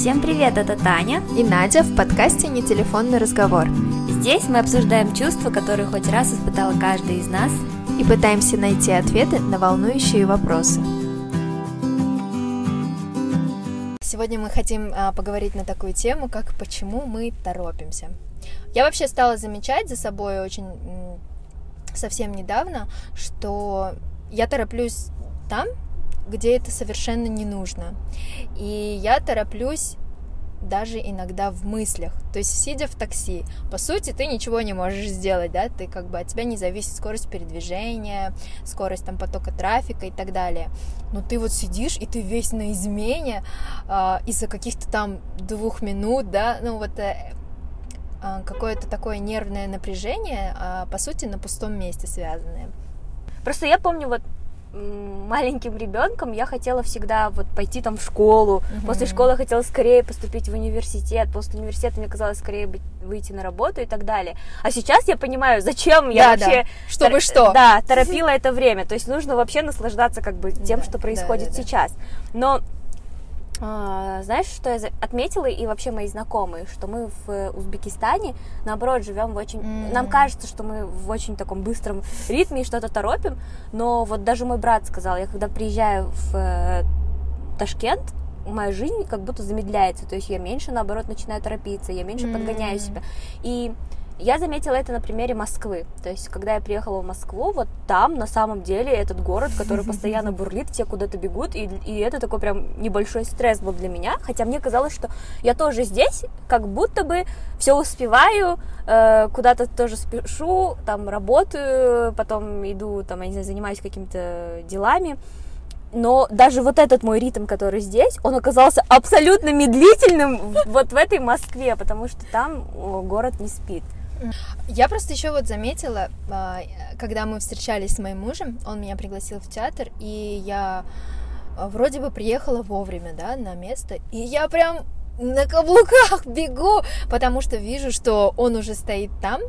Всем привет, это Таня и Надя в подкасте «Не телефонный разговор». Здесь мы обсуждаем чувства, которые хоть раз испытала каждый из нас и пытаемся найти ответы на волнующие вопросы. Сегодня мы хотим а, поговорить на такую тему, как почему мы торопимся. Я вообще стала замечать за собой очень совсем недавно, что я тороплюсь там, где это совершенно не нужно. И я тороплюсь даже иногда в мыслях. То есть, сидя в такси, по сути, ты ничего не можешь сделать, да, ты как бы от тебя не зависит скорость передвижения, скорость там потока трафика и так далее. Но ты вот сидишь, и ты весь на измене э, из-за каких-то там двух минут, да, ну вот э, э, какое-то такое нервное напряжение, э, по сути, на пустом месте связанное. Просто я помню вот маленьким ребенком я хотела всегда вот пойти там в школу. Mm-hmm. После школы хотела скорее поступить в университет. После университета мне казалось скорее быть, выйти на работу и так далее. А сейчас я понимаю, зачем я да, вообще... Да. Чтобы тор- что? Да, торопила это время. То есть нужно вообще наслаждаться как бы тем, да, что происходит да, да, сейчас. Но знаешь, что я отметила и вообще мои знакомые, что мы в Узбекистане, наоборот, живем в очень... Mm. Нам кажется, что мы в очень таком быстром ритме и что-то торопим, но вот даже мой брат сказал, я когда приезжаю в э, Ташкент, моя жизнь как будто замедляется, то есть я меньше, наоборот, начинаю торопиться, я меньше mm. подгоняю себя. И я заметила это на примере Москвы. То есть, когда я приехала в Москву, вот там на самом деле этот город, который постоянно бурлит, все куда-то бегут, и, и это такой прям небольшой стресс был для меня. Хотя мне казалось, что я тоже здесь, как будто бы все успеваю, э, куда-то тоже спешу, там работаю, потом иду, там, я не знаю, занимаюсь какими-то делами но даже вот этот мой ритм, который здесь, он оказался абсолютно медлительным вот в этой Москве, потому что там город не спит. Я просто еще вот заметила, а, когда мы встречались с моим мужем, он меня пригласил в театр, и я а, вроде бы приехала вовремя, да, на место, и я прям на каблуках бегу, потому что вижу, что он уже стоит там.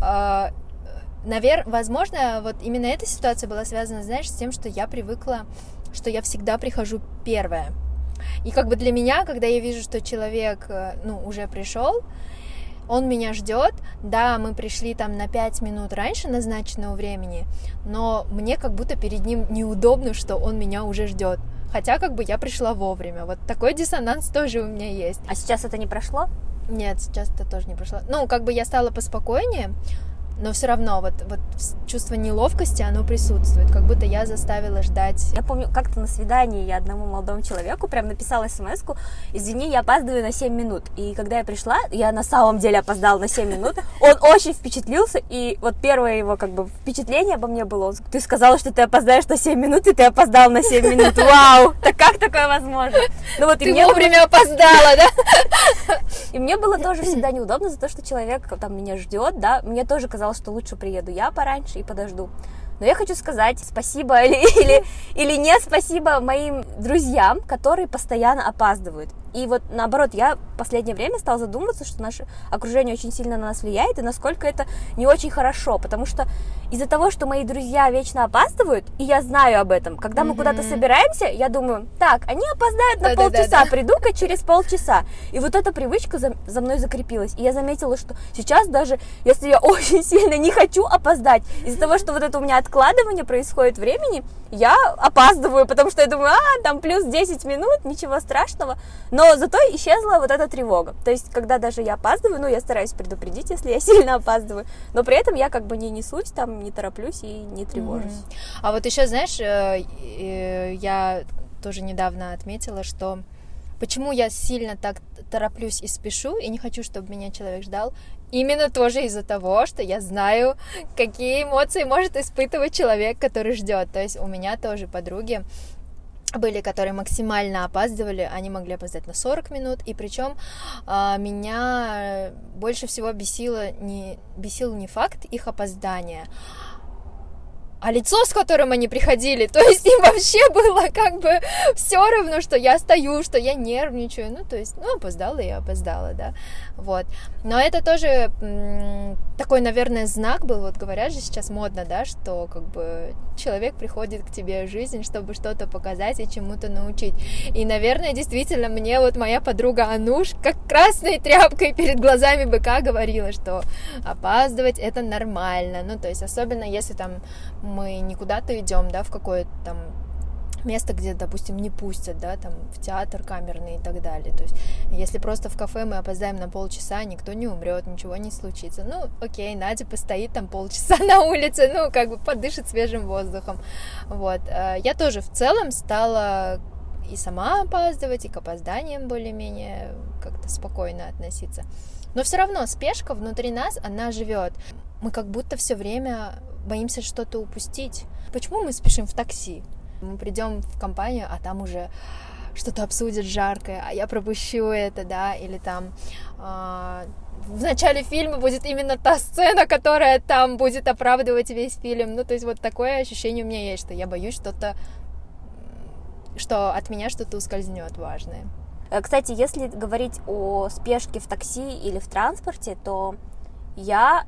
А, Наверное, возможно, вот именно эта ситуация была связана, знаешь, с тем, что я привыкла, что я всегда прихожу первая. И как бы для меня, когда я вижу, что человек, э, ну, уже пришел, он меня ждет, да, мы пришли там на 5 минут раньше назначенного времени, но мне как будто перед ним неудобно, что он меня уже ждет. Хотя как бы я пришла вовремя. Вот такой диссонанс тоже у меня есть. А сейчас это не прошло? Нет, сейчас это тоже не прошло. Ну, как бы я стала поспокойнее, но все равно вот, вот чувство неловкости, оно присутствует, как будто я заставила ждать. Я помню, как-то на свидании я одному молодому человеку прям написала смс извини, я опаздываю на 7 минут. И когда я пришла, я на самом деле опоздала на 7 минут, он очень впечатлился, и вот первое его как бы впечатление обо мне было, ты сказала, что ты опоздаешь на 7 минут, и ты опоздал на 7 минут, вау, так как такое возможно? Ну вот ты и мне вовремя было... опоздала, да? И мне было тоже всегда неудобно за то, что человек там меня ждет, да, мне тоже казалось сказала, что лучше приеду я пораньше и подожду. Но я хочу сказать спасибо или, или, или не спасибо моим друзьям, которые постоянно опаздывают. И вот наоборот, я в последнее время стала задумываться, что наше окружение очень сильно на нас влияет, и насколько это не очень хорошо, потому что из-за того, что мои друзья вечно опаздывают, и я знаю об этом, когда мы mm-hmm. куда-то собираемся, я думаю, так, они опоздают на полчаса, приду-ка через полчаса. И вот эта привычка за, за мной закрепилась. И я заметила, что сейчас даже, если я очень сильно не хочу опоздать, из-за того, что вот это у меня откладывание происходит времени, я опаздываю, потому что я думаю, а, там плюс 10 минут, ничего страшного. Но зато исчезла вот эта тревога. То есть, когда даже я опаздываю, ну, я стараюсь предупредить, если я сильно опаздываю, но при этом я как бы не несусь, там, не тороплюсь и не тревожусь. Mm-hmm. А вот еще, знаешь, э, э, я тоже недавно отметила, что почему я сильно так тороплюсь и спешу, и не хочу, чтобы меня человек ждал, именно тоже из-за того, что я знаю, какие эмоции может испытывать человек, который ждет. То есть у меня тоже подруги, были, которые максимально опаздывали, они могли опоздать на 40 минут, и причем а, меня больше всего бесило не, бесил не факт их опоздания, а лицо, с которым они приходили, то есть им вообще было как бы все равно, что я стою, что я нервничаю, ну, то есть, ну, опоздала я опоздала, да, вот. Но это тоже такой, наверное, знак был, вот говорят же сейчас модно, да, что как бы человек приходит к тебе в жизнь, чтобы что-то показать и чему-то научить. И, наверное, действительно, мне вот моя подруга Ануш как красной тряпкой перед глазами быка говорила, что опаздывать это нормально, ну, то есть, особенно если там мы не куда-то идем, да, в какое-то там место, где, допустим, не пустят, да, там, в театр камерный и так далее. То есть, если просто в кафе мы опоздаем на полчаса, никто не умрет, ничего не случится. Ну, окей, Надя постоит там полчаса на улице, ну, как бы подышит свежим воздухом. Вот. Э, я тоже в целом стала и сама опаздывать, и к опозданиям более-менее как-то спокойно относиться. Но все равно спешка внутри нас, она живет. Мы как будто все время боимся что-то упустить. Почему мы спешим в такси? Мы придем в компанию, а там уже что-то обсудят жаркое, а я пропущу это, да, или там э, в начале фильма будет именно та сцена, которая там будет оправдывать весь фильм. Ну, то есть вот такое ощущение у меня есть, что я боюсь что-то, что от меня что-то ускользнет важное. Э, кстати, если говорить о спешке в такси или в транспорте, то я,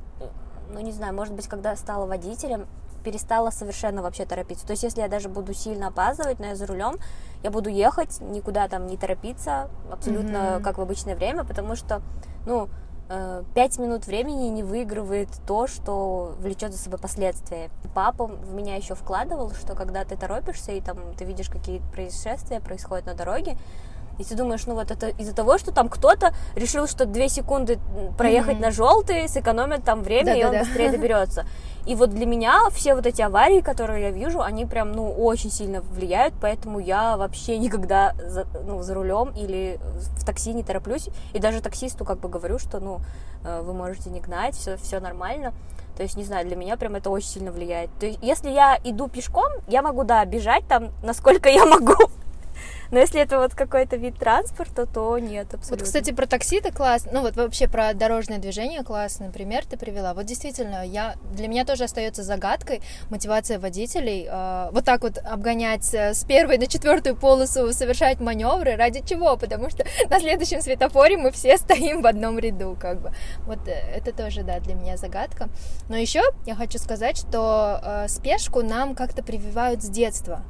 ну не знаю, может быть, когда стала водителем, перестала совершенно вообще торопиться. То есть, если я даже буду сильно опаздывать, но я за рулем, я буду ехать, никуда там не торопиться, абсолютно mm-hmm. как в обычное время, потому что, ну, э, пять минут времени не выигрывает то, что влечет за собой последствия. Папа в меня еще вкладывал, что когда ты торопишься и там ты видишь какие происшествия происходят на дороге, и ты думаешь, ну вот это из-за того, что там кто-то решил, что две секунды проехать mm-hmm. на желтый сэкономит там время, да, и да, он да. быстрее доберется. И вот для меня все вот эти аварии, которые я вижу, они прям, ну, очень сильно влияют, поэтому я вообще никогда за, ну, за рулем или в такси не тороплюсь. И даже таксисту как бы говорю, что, ну, э, вы можете не гнать, все, все нормально. То есть, не знаю, для меня прям это очень сильно влияет. То есть, если я иду пешком, я могу, да, бежать там, насколько я могу. Но если это вот какой-то вид транспорта, то нет, абсолютно. Вот, кстати, про такси это классно. Ну, вот вообще про дорожное движение классно. Например, ты привела. Вот действительно, я, для меня тоже остается загадкой мотивация водителей. Э, вот так вот обгонять э, с первой на четвертую полосу, совершать маневры. Ради чего? Потому что на следующем светофоре мы все стоим в одном ряду, как бы. Вот э, это тоже, да, для меня загадка. Но еще я хочу сказать, что э, спешку нам как-то прививают с детства.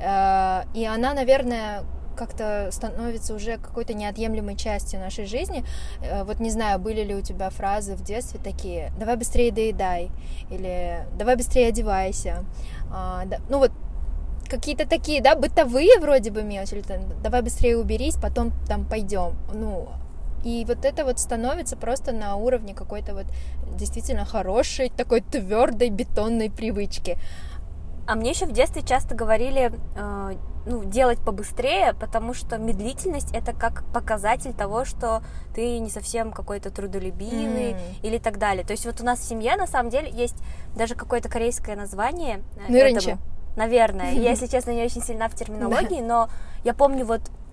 Э, и она, наверное, как-то становится уже какой-то неотъемлемой частью нашей жизни. Э, вот не знаю, были ли у тебя фразы в детстве такие «давай быстрее доедай» или «давай быстрее одевайся». А, ну вот какие-то такие, да, бытовые вроде бы мелочи, или там, давай быстрее уберись, потом там пойдем. Ну, и вот это вот становится просто на уровне какой-то вот действительно хорошей, такой твердой бетонной привычки. А мне еще в детстве часто говорили, э, ну, делать побыстрее, потому что медлительность это как показатель того, что ты не совсем какой-то трудолюбивый mm. или так далее. То есть вот у нас в семье на самом деле есть даже какое-то корейское название Нырынче. этому. Наверное. Я, если честно, не очень сильна в терминологии, но я помню вот э,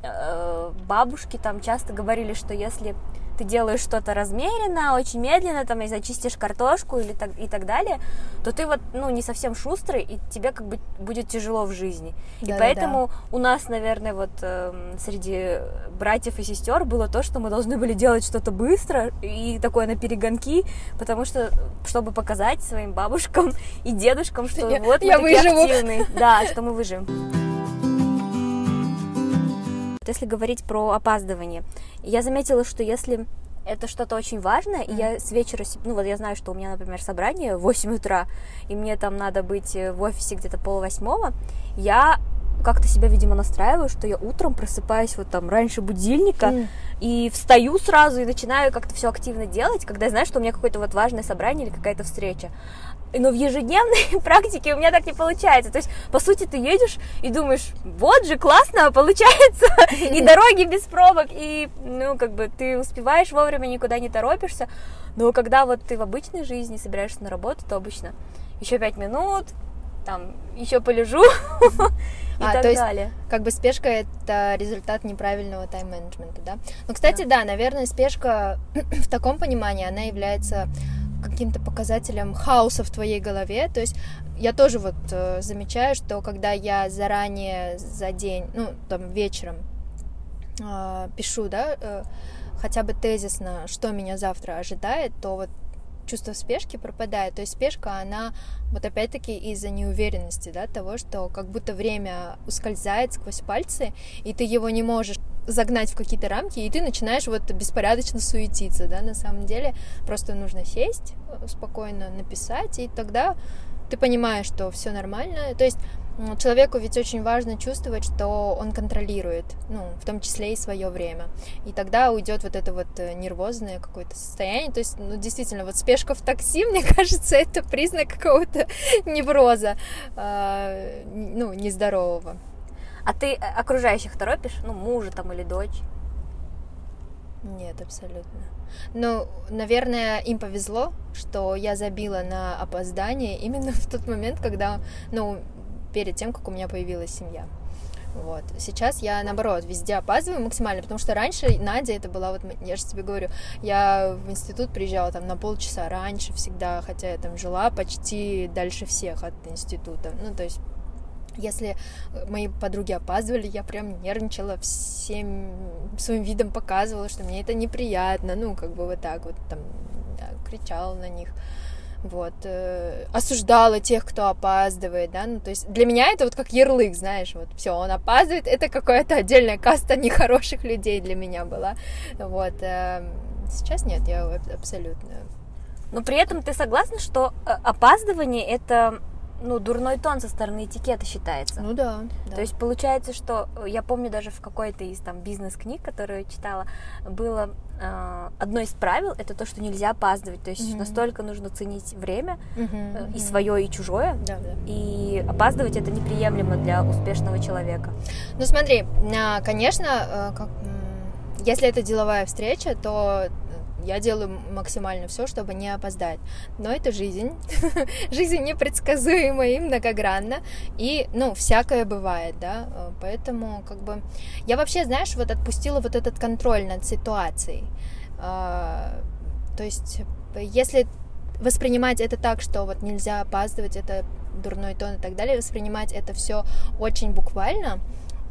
бабушки там часто говорили, что если ты делаешь что-то размеренно, очень медленно, там, если зачистишь картошку или так, и так далее, то ты вот, ну, не совсем шустрый, и тебе как бы будет тяжело в жизни. Да, и поэтому да. у нас, наверное, вот э, среди братьев и сестер было то, что мы должны были делать что-то быстро и такое на перегонки, потому что, чтобы показать своим бабушкам и дедушкам, что я, вот мы я такие выживу. активные. Да, что мы выживем. Если говорить про опаздывание, я заметила, что если это что-то очень важное, mm-hmm. и я с вечера, ну вот я знаю, что у меня, например, собрание в 8 утра, и мне там надо быть э, в офисе где-то пол восьмого, я как-то себя, видимо, настраиваю, что я утром просыпаюсь вот там раньше будильника mm. и встаю сразу и начинаю как-то все активно делать, когда я знаю, что у меня какое-то вот важное собрание или какая-то встреча но в ежедневной практике у меня так не получается. То есть, по сути, ты едешь и думаешь, вот же, классно, получается, и дороги без пробок, и, ну, как бы, ты успеваешь вовремя, никуда не торопишься, но когда вот ты в обычной жизни собираешься на работу, то обычно еще пять минут, там, еще полежу, и а, так то есть, далее. Как бы спешка это результат неправильного тайм-менеджмента, да? Ну, кстати, да. да, наверное, спешка в таком понимании, она является каким-то показателям хаоса в твоей голове. То есть я тоже вот э, замечаю, что когда я заранее за день, ну, там, вечером э, пишу, да, э, хотя бы тезисно, что меня завтра ожидает, то вот чувство спешки пропадает. То есть спешка, она вот опять-таки из-за неуверенности, да, того, что как будто время ускользает сквозь пальцы, и ты его не можешь загнать в какие-то рамки, и ты начинаешь вот беспорядочно суетиться, да, на самом деле просто нужно сесть э, спокойно, написать, и тогда ты понимаешь, что все нормально. То есть человеку ведь очень важно чувствовать, что он контролирует, ну, в том числе и свое время. И тогда уйдет вот это вот э, нервозное какое-то состояние. То есть, ну, действительно, вот спешка в такси, мне кажется, это признак какого-то невроза, э, ну, нездорового. А ты э, окружающих торопишь? Ну, мужа там или дочь? Нет, абсолютно. Ну, наверное, им повезло, что я забила на опоздание именно в тот момент, когда, ну, перед тем, как у меня появилась семья. Вот. Сейчас я, наоборот, везде опаздываю максимально, потому что раньше Надя, это была вот, я же тебе говорю, я в институт приезжала там на полчаса раньше всегда, хотя я там жила почти дальше всех от института. Ну, то есть если мои подруги опаздывали, я прям нервничала, всем своим видом показывала, что мне это неприятно, ну, как бы вот так вот там да, кричала на них вот, э, осуждала тех, кто опаздывает, да, ну, то есть для меня это вот как ярлык, знаешь, вот, все, он опаздывает, это какая-то отдельная каста нехороших людей для меня была, вот, э, сейчас нет, я абсолютно... Но при этом ты согласна, что э, опаздывание это ну, дурной тон со стороны этикета считается. Ну да, да. То есть получается, что э, я помню даже в какой-то из там бизнес-книг, которую читала, было э, одно из правил это то, что нельзя опаздывать. То есть mm-hmm. настолько нужно ценить время mm-hmm. э, и свое, и чужое. Да, да. И опаздывать это неприемлемо для успешного человека. Ну смотри, а, конечно, э, как, если это деловая встреча, то я делаю максимально все, чтобы не опоздать. Но это жизнь. жизнь непредсказуема и многогранна. И, ну, всякое бывает, да. Э, поэтому, как бы, я вообще, знаешь, вот отпустила вот этот контроль над ситуацией. А, то есть, если воспринимать это так, что вот нельзя опаздывать, это дурной тон и так далее, воспринимать это все очень буквально,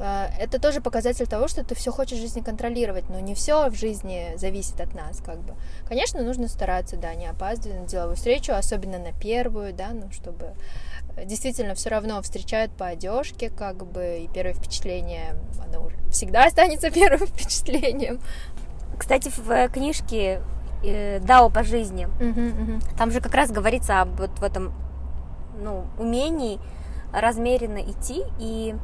это тоже показатель того, что ты все хочешь в жизни контролировать, но не все в жизни зависит от нас, как бы. Конечно, нужно стараться, да, не опаздывать на деловую встречу, особенно на первую, да, ну, чтобы действительно все равно встречают по одежке, как бы, и первое впечатление, оно уже всегда останется первым впечатлением. Кстати, в книжке э, Дао по жизни, угу, угу. там же как раз говорится об вот в этом, ну, умении размеренно идти и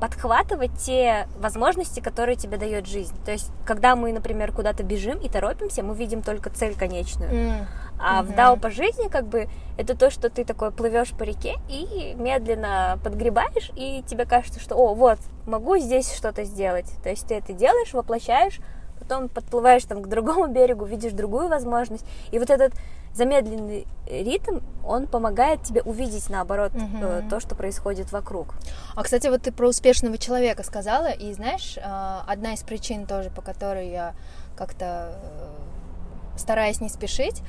подхватывать те возможности, которые тебе дает жизнь. То есть, когда мы, например, куда-то бежим и торопимся, мы видим только цель конечную. Mm. А mm-hmm. в Дао по жизни, как бы, это то, что ты такой плывешь по реке и медленно подгребаешь, и тебе кажется, что, о, вот, могу здесь что-то сделать. То есть ты это делаешь, воплощаешь, потом подплываешь там к другому берегу, видишь другую возможность. И вот этот замедленный ритм, он помогает тебе увидеть, наоборот, угу. то, что происходит вокруг. А, кстати, вот ты про успешного человека сказала, и знаешь, э, одна из причин тоже, по которой я как-то э, стараюсь не спешить,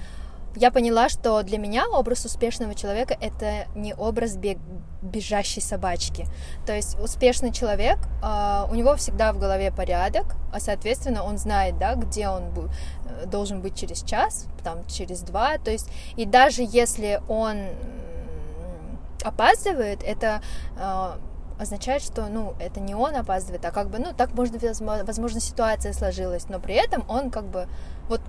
я поняла, что для меня образ успешного человека это не образ бег бежащей собачки. То есть успешный человек, э, у него всегда в голове порядок, а соответственно он знает, да, где он э, должен быть через час, там через два. То есть и даже если он опаздывает, это э, означает, что, ну, это не он опаздывает, а как бы, ну, так, может, возможно, ситуация сложилась, но при этом он как бы, вот,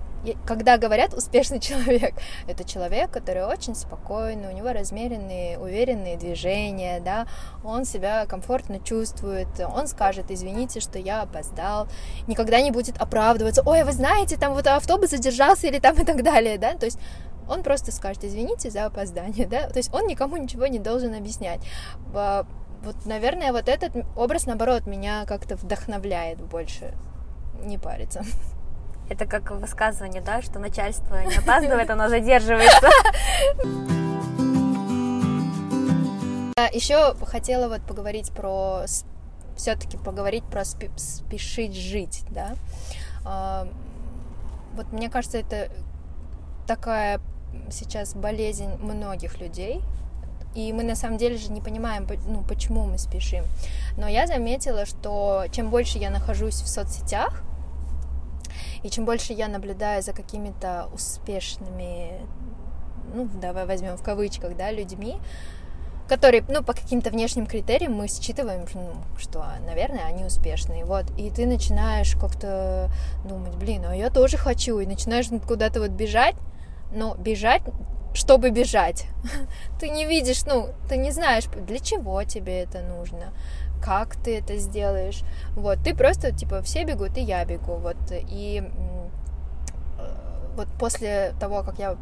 когда говорят успешный человек, это человек, который очень спокойный, у него размеренные, уверенные движения, да, он себя комфортно чувствует, он скажет, извините, что я опоздал, никогда не будет оправдываться, ой, вы знаете, там вот автобус задержался или там и так далее, да, то есть он просто скажет, извините за опоздание, да, то есть он никому ничего не должен объяснять. Вот, наверное, вот этот образ, наоборот, меня как-то вдохновляет больше. Не париться. Это как высказывание, да, что начальство не опаздывает, оно задерживается. Еще хотела вот поговорить про все-таки поговорить про спешить жить, да. А, вот мне кажется, это такая сейчас болезнь многих людей, и мы на самом деле же не понимаем, ну, почему мы спешим. Но я заметила, что чем больше я нахожусь в соцсетях, и чем больше я наблюдаю за какими-то успешными, ну, давай возьмем в кавычках, да, людьми, которые, ну, по каким-то внешним критериям мы считываем, ну, что, наверное, они успешные, вот, и ты начинаешь как-то думать, блин, а я тоже хочу, и начинаешь куда-то вот бежать, но бежать чтобы бежать. Ты не видишь, ну, ты не знаешь, для чего тебе это нужно, как ты это сделаешь. Вот, ты просто, типа, все бегут, и я бегу, вот, и э, вот после того, как я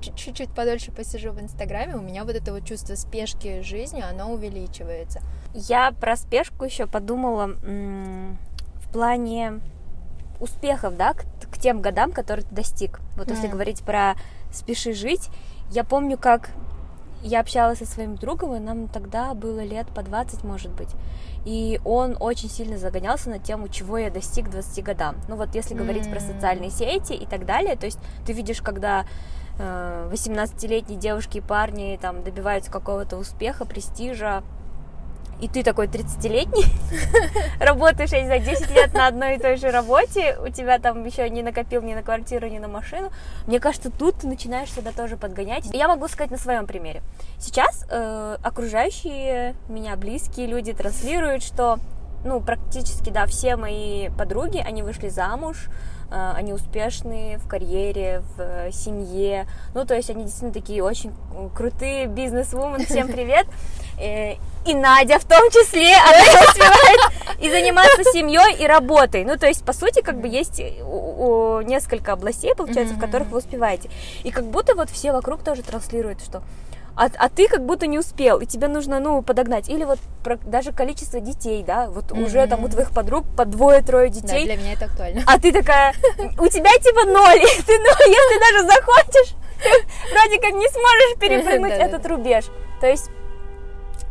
чуть-чуть подольше посижу в Инстаграме, у меня вот это вот чувство спешки жизни, оно увеличивается. Я про спешку еще подумала в плане успехов, да, к, к тем годам, которые ты достиг. Вот mm. если говорить про спеши жить, я помню, как я общалась со своим другом, и нам тогда было лет по 20, может быть. И он очень сильно загонялся на тему, чего я достиг к 20 годам. Ну вот если говорить mm. про социальные сети и так далее, то есть ты видишь, когда 18-летние э, девушки и парни там добиваются какого-то успеха, престижа, и ты такой 30-летний, работаешь, я не знаю, 10 лет на одной и той же работе, у тебя там еще не накопил ни на квартиру, ни на машину, мне кажется, тут ты начинаешь себя тоже подгонять. Я могу сказать на своем примере. Сейчас э, окружающие меня близкие люди транслируют, что ну, практически, да, все мои подруги, они вышли замуж, они успешные в карьере, в э, семье, ну, то есть они действительно такие очень крутые бизнес-вумен, всем привет, э, и Надя в том числе, она успевает и заниматься семьей, и работой, ну, то есть, по сути, как бы есть несколько областей, получается, в которых вы успеваете, и как будто вот все вокруг тоже транслируют, что а, а ты как будто не успел, и тебе нужно, ну, подогнать. Или вот про, даже количество детей, да, вот mm-hmm. уже там у твоих подруг по двое-трое детей. Да, для меня это актуально. А ты такая, у тебя типа ноль, ты, ну, если даже захочешь, вроде как не сможешь перепрыгнуть этот рубеж. То есть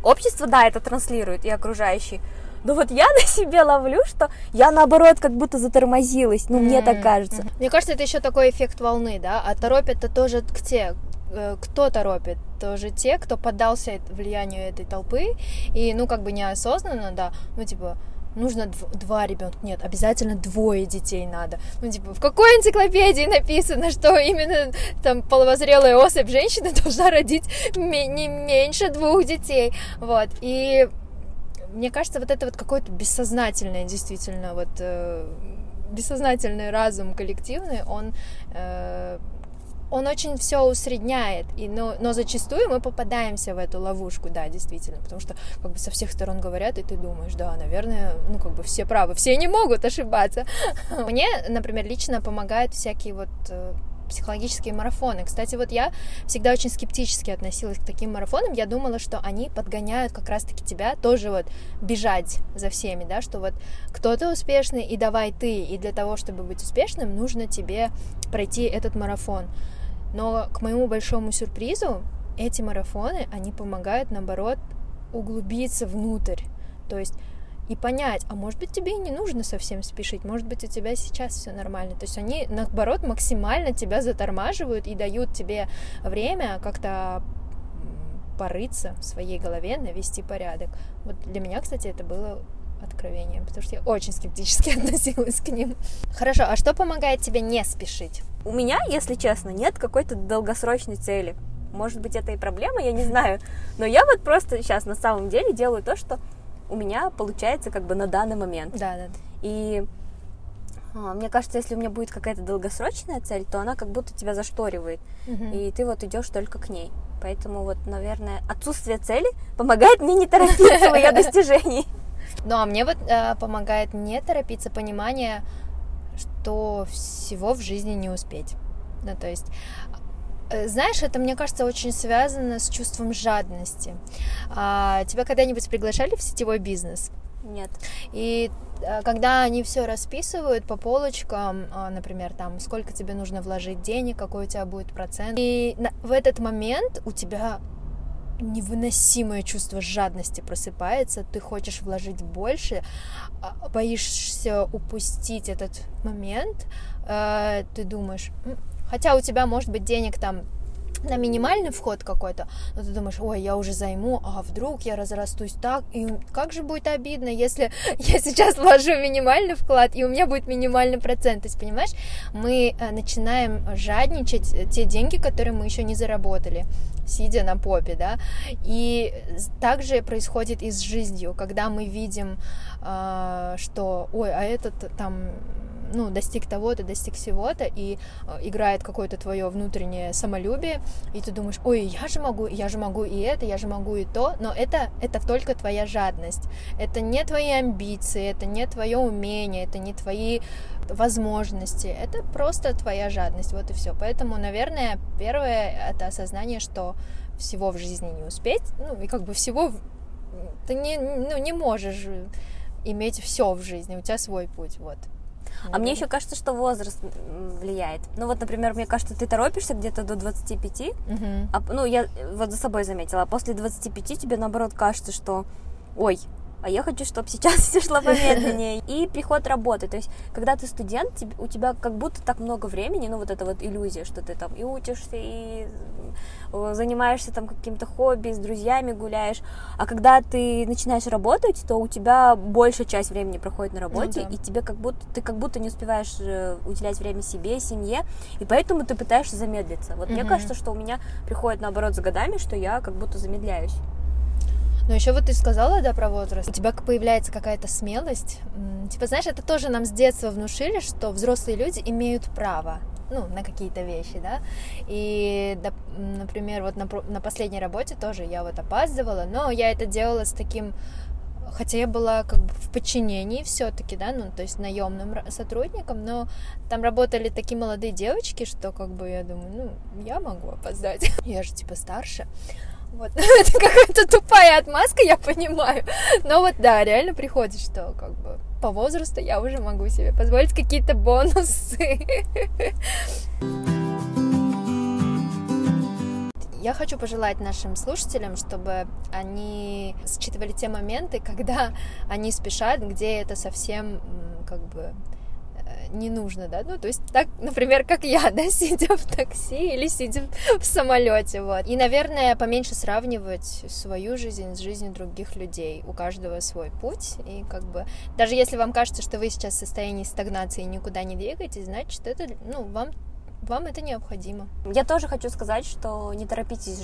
общество, да, это транслирует, и окружающие. Но вот я на себе ловлю, что я наоборот как будто затормозилась. Ну, мне так кажется. Мне кажется, это еще такой эффект волны, да, а торопят это тоже к те, кто торопит? Тоже те, кто поддался влиянию этой толпы, и, ну, как бы неосознанно, да, ну, типа, нужно дв- два ребенка. Нет, обязательно двое детей надо. Ну, типа, в какой энциклопедии написано, что именно там половозрелая особь женщина должна родить не меньше двух детей. Вот. И мне кажется, вот это вот какое-то бессознательное, действительно, вот э, бессознательный разум коллективный, он э, он очень все усредняет, и, но, но зачастую мы попадаемся в эту ловушку, да, действительно, потому что как бы со всех сторон говорят, и ты думаешь, да, наверное, ну как бы все правы, все не могут ошибаться. Мне, например, лично помогают всякие вот э, психологические марафоны. Кстати, вот я всегда очень скептически относилась к таким марафонам. Я думала, что они подгоняют как раз-таки тебя тоже вот бежать за всеми, да, что вот кто-то успешный, и давай ты, и для того, чтобы быть успешным, нужно тебе пройти этот марафон. Но к моему большому сюрпризу эти марафоны, они помогают, наоборот, углубиться внутрь. То есть и понять, а может быть тебе и не нужно совсем спешить, может быть у тебя сейчас все нормально. То есть они, наоборот, максимально тебя затормаживают и дают тебе время как-то порыться в своей голове, навести порядок. Вот для меня, кстати, это было откровением, потому что я очень скептически относилась к ним. Хорошо, а что помогает тебе не спешить? У меня, если честно, нет какой-то долгосрочной цели. Может быть, это и проблема, я не знаю. Но я вот просто сейчас на самом деле делаю то, что у меня получается как бы на данный момент. Да, да. И а, мне кажется, если у меня будет какая-то долгосрочная цель, то она как будто тебя зашторивает, угу. и ты вот идешь только к ней. Поэтому вот, наверное, отсутствие цели помогает мне не торопиться в ее достижении. Ну, а мне вот э, помогает не торопиться понимание, что всего в жизни не успеть. Ну, то есть э, знаешь, это, мне кажется, очень связано с чувством жадности. А, тебя когда-нибудь приглашали в сетевой бизнес? Нет. И э, когда они все расписывают по полочкам, а, например, там, сколько тебе нужно вложить денег, какой у тебя будет процент, и в этот момент у тебя невыносимое чувство жадности просыпается, ты хочешь вложить больше, а, боишься упустить этот момент, э, ты думаешь, Хотя у тебя может быть денег там на минимальный вход какой-то, но ты думаешь, ой, я уже займу, а вдруг я разрастусь так, и как же будет обидно, если я сейчас вложу минимальный вклад, и у меня будет минимальный процент, то есть, понимаешь, мы э, начинаем жадничать э, те деньги, которые мы еще не заработали, сидя на попе, да, и также происходит и с жизнью, когда мы видим, а, что, ой, а этот там ну, достиг того-то, достиг всего-то, и э, играет какое-то твое внутреннее самолюбие, и ты думаешь, ой, я же могу, я же могу и это, я же могу и то, но это, это только твоя жадность, это не твои амбиции, это не твое умение, это не твои возможности, это просто твоя жадность, вот и все. Поэтому, наверное, первое это осознание, что всего в жизни не успеть, ну, и как бы всего ты не, ну, не можешь иметь все в жизни, у тебя свой путь, вот. А мне еще кажется, что возраст влияет. Ну вот, например, мне кажется, ты торопишься где-то до 25, угу. а, ну я вот за собой заметила, а после 25 тебе наоборот кажется, что ой, а я хочу, чтобы сейчас все шло помедленнее. И приход работы. То есть, когда ты студент, у тебя как будто так много времени, ну вот эта вот иллюзия, что ты там и учишься, и занимаешься там каким-то хобби, с друзьями гуляешь. А когда ты начинаешь работать, то у тебя большая часть времени проходит на работе, ну, да. и тебе как будто ты как будто не успеваешь э, уделять время себе, семье, и поэтому ты пытаешься замедлиться. Вот угу. мне кажется, что у меня приходит наоборот с годами, что я как будто замедляюсь. Но еще вот ты сказала, да, про возраст. У тебя появляется какая-то смелость. Типа, знаешь, это тоже нам с детства внушили, что взрослые люди имеют право ну, на какие-то вещи, да. И, например, вот на, на последней работе тоже я вот опаздывала, но я это делала с таким хотя я была как бы в подчинении все-таки, да, ну, то есть наемным сотрудником, но там работали такие молодые девочки, что как бы я думаю, ну, я могу опоздать, я же типа старше, вот. Это какая-то тупая отмазка, я понимаю. Но вот да, реально приходит, что как бы по возрасту я уже могу себе позволить какие-то бонусы. Я хочу пожелать нашим слушателям, чтобы они считывали те моменты, когда они спешат, где это совсем как бы не нужно, да, ну, то есть так, например, как я, да, сидя в такси или сидя в самолете, вот. И, наверное, поменьше сравнивать свою жизнь с жизнью других людей. У каждого свой путь, и как бы, даже если вам кажется, что вы сейчас в состоянии стагнации и никуда не двигаетесь, значит, это, ну, вам вам это необходимо. Я тоже хочу сказать, что не торопитесь